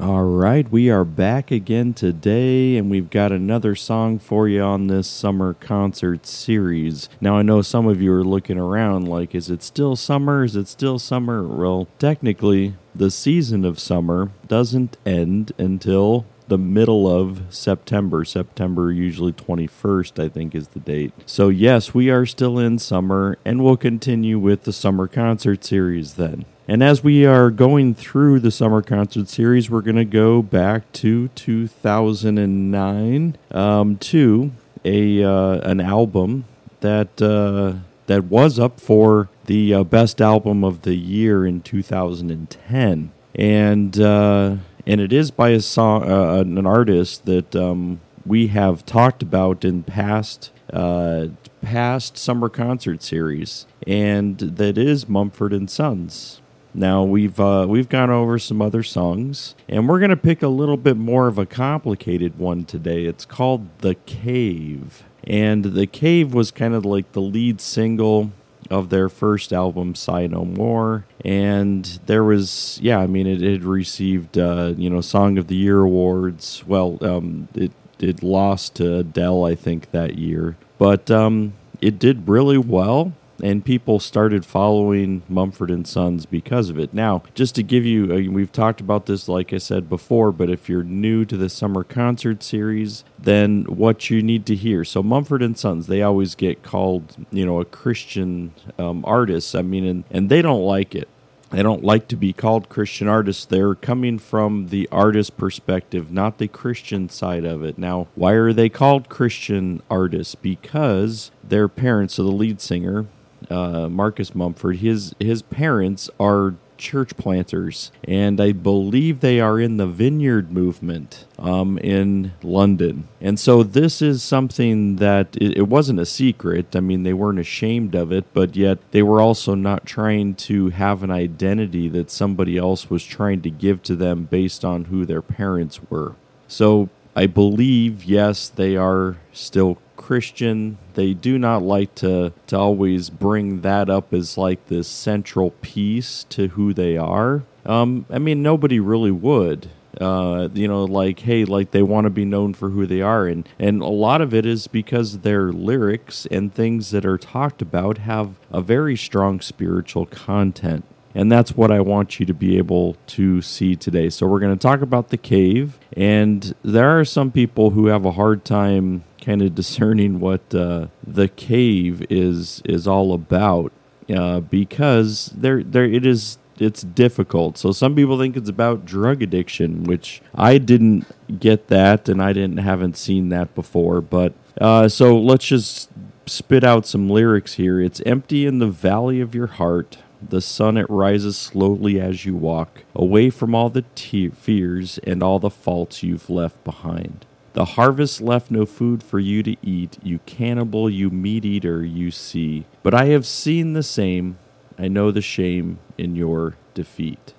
All right, we are back again today, and we've got another song for you on this summer concert series. Now, I know some of you are looking around like, is it still summer? Is it still summer? Well, technically, the season of summer doesn't end until the middle of September. September, usually 21st, I think, is the date. So, yes, we are still in summer, and we'll continue with the summer concert series then. And as we are going through the summer concert series, we're going to go back to 2009 um, to a uh, an album that uh, that was up for the uh, best album of the year in 2010, and uh, and it is by a song uh, an artist that um, we have talked about in past uh, past summer concert series, and that is Mumford and Sons. Now we've uh, we've gone over some other songs, and we're gonna pick a little bit more of a complicated one today. It's called "The Cave," and "The Cave" was kind of like the lead single of their first album, "Sigh No More," and there was yeah, I mean it had received uh, you know Song of the Year awards. Well, um, it it lost to Adele, I think, that year, but um, it did really well and people started following Mumford and Sons because of it. Now, just to give you, uh, we've talked about this, like I said before, but if you're new to the summer concert series, then what you need to hear. So, Mumford and Sons, they always get called, you know, a Christian um, artist. I mean, and, and they don't like it. They don't like to be called Christian artists. They're coming from the artist perspective, not the Christian side of it. Now, why are they called Christian artists? Because their parents, so the lead singer, uh, Marcus Mumford, his his parents are church planters, and I believe they are in the Vineyard movement um, in London. And so this is something that it, it, wasn't a secret. I mean, they weren't ashamed of it, but yet they were also not trying to have an identity that somebody else was trying to give to them based on who their parents were. So I believe, yes, they are still Christian. They do not like to, to always bring that up as like this central piece to who they are. Um, I mean, nobody really would. Uh, you know, like hey, like they want to be known for who they are, and and a lot of it is because their lyrics and things that are talked about have a very strong spiritual content. And that's what I want you to be able to see today. So, we're going to talk about the cave. And there are some people who have a hard time kind of discerning what uh, the cave is is all about uh, because there there it is it's difficult. So some people think it's about drug addiction, which I didn't get that and I didn't haven't seen that before. But uh, so let's just spit out some lyrics here. It's empty in the valley of your heart. The sun it rises slowly as you walk, away from all the te- fears and all the faults you've left behind. The harvest left no food for you to eat, you cannibal, you meat eater, you see. But I have seen the same, I know the shame in your defeat.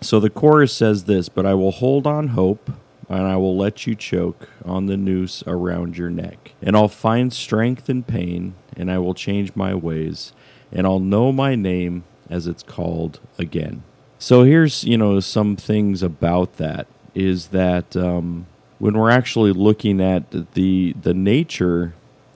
So the chorus says this But I will hold on hope, and I will let you choke on the noose around your neck. And I'll find strength in pain, and I will change my ways, and I'll know my name as it's called again. So here's, you know, some things about that is that um, when we're actually looking at the the nature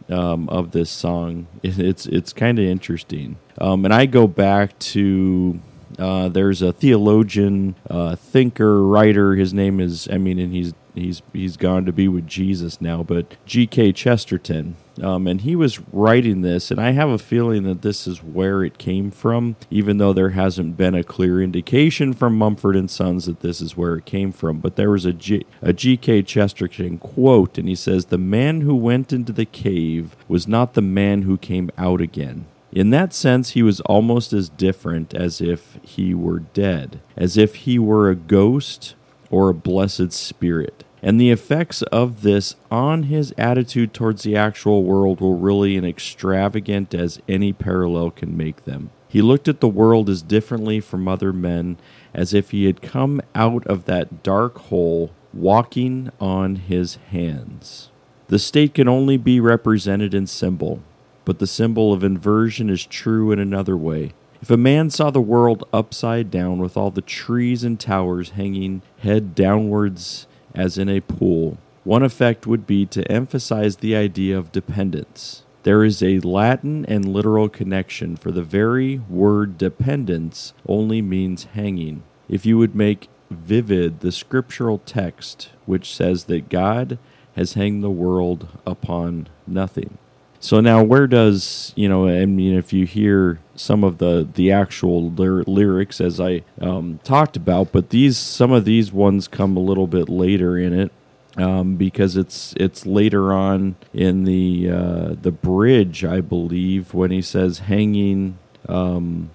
um, of this song, it's it's kind of interesting. Um, and I go back to uh, there's a theologian, uh, thinker, writer. His name is I mean, and he's he's he's gone to be with Jesus now, but G.K. Chesterton. Um, and he was writing this, and I have a feeling that this is where it came from, even though there hasn't been a clear indication from Mumford and Sons that this is where it came from. But there was a, G- a G.K. Chesterton quote, and he says, The man who went into the cave was not the man who came out again. In that sense, he was almost as different as if he were dead, as if he were a ghost or a blessed spirit. And the effects of this on his attitude towards the actual world were really as extravagant as any parallel can make them. He looked at the world as differently from other men, as if he had come out of that dark hole walking on his hands. The state can only be represented in symbol, but the symbol of inversion is true in another way. If a man saw the world upside down with all the trees and towers hanging head downwards as in a pool, one effect would be to emphasize the idea of dependence. There is a Latin and literal connection, for the very word dependence only means hanging. If you would make vivid the scriptural text which says that God has hanged the world upon nothing. So now, where does you know? I mean, if you hear some of the the actual ly- lyrics as I um, talked about, but these some of these ones come a little bit later in it um, because it's it's later on in the uh, the bridge, I believe, when he says hanging, um,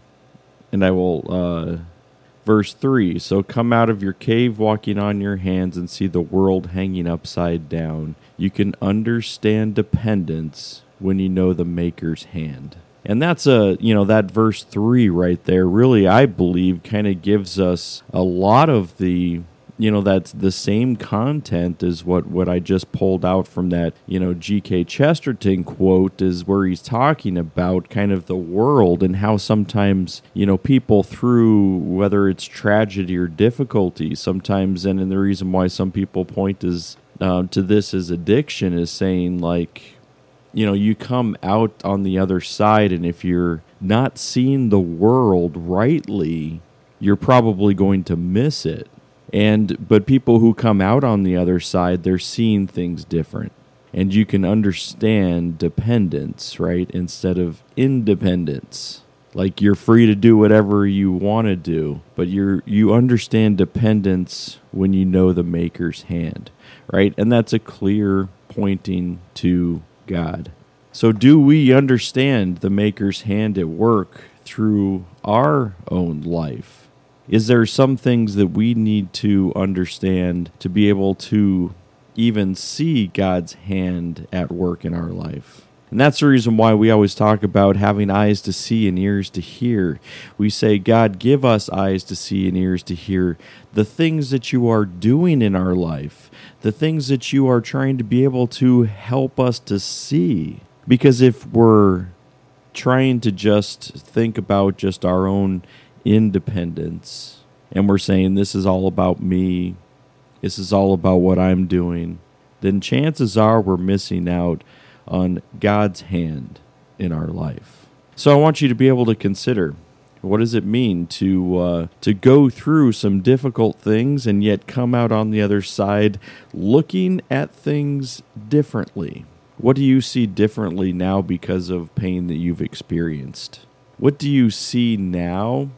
and I will. Uh, verse 3 So come out of your cave walking on your hands and see the world hanging upside down. You can understand dependence when you know the Maker's hand. And that's a, you know, that verse 3 right there really, I believe, kind of gives us a lot of the you know that's the same content as what what I just pulled out from that you know G.K. Chesterton quote is where he's talking about kind of the world and how sometimes you know people through whether it's tragedy or difficulty sometimes and, and the reason why some people point is uh, to this as addiction is saying like you know you come out on the other side and if you're not seeing the world rightly you're probably going to miss it. And but people who come out on the other side they're seeing things different. And you can understand dependence right instead of independence. Like you're free to do whatever you want to do but you're you understand dependence when you know the maker's hand right? And that's a clear pointing to god so do we understand the maker's hand at work through our own life is there some things that we need to understand to be able to even see God's hand at work in our life? And that's the reason why we always talk about having eyes to see and ears to hear. We say, God, give us eyes to see and ears to hear the things that you are doing in our life, the things that you are trying to be able to help us to see. Because if we're trying to just think about just our own independence. And we're saying this is all about me, this is all about what I'm doing, then chances are we're missing out on God's hand in our life. So I want you to be able to consider what does it mean to uh, to go through some difficult things and yet come out on the other side looking at things differently? What do you see differently now because of pain that you've experienced? What do you see now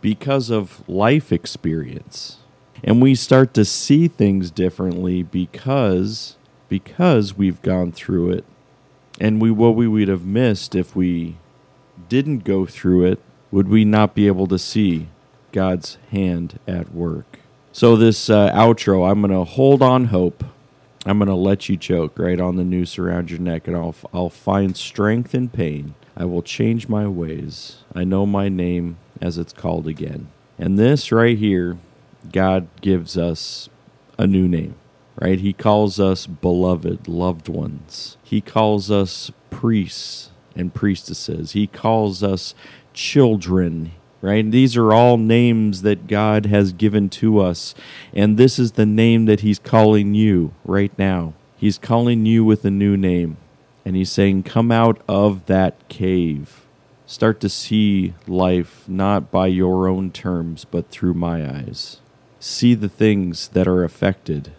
because of life experience. And we start to see things differently because because we've gone through it. And we what we would have missed if we didn't go through it, would we not be able to see God's hand at work? So this uh, outro, I'm going to hold on hope. I'm going to let you choke right on the noose around your neck, and I'll, I'll find strength in pain. I will change my ways. I know my name as it's called again. And this right here, God gives us a new name, right? He calls us beloved, loved ones. He calls us priests and priestesses. He calls us children, right? These are all names that God has given to us. And this is the name that He's calling you right now. He's calling you with a new name. And He's saying, Come out of that cave start to see life not by your own terms, but through my eyes. See the things that are affected.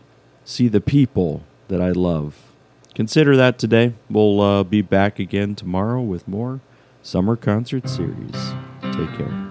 See the people that I love. Consider that today. We'll uh, be back again tomorrow with more Summer Concert Series. Take care.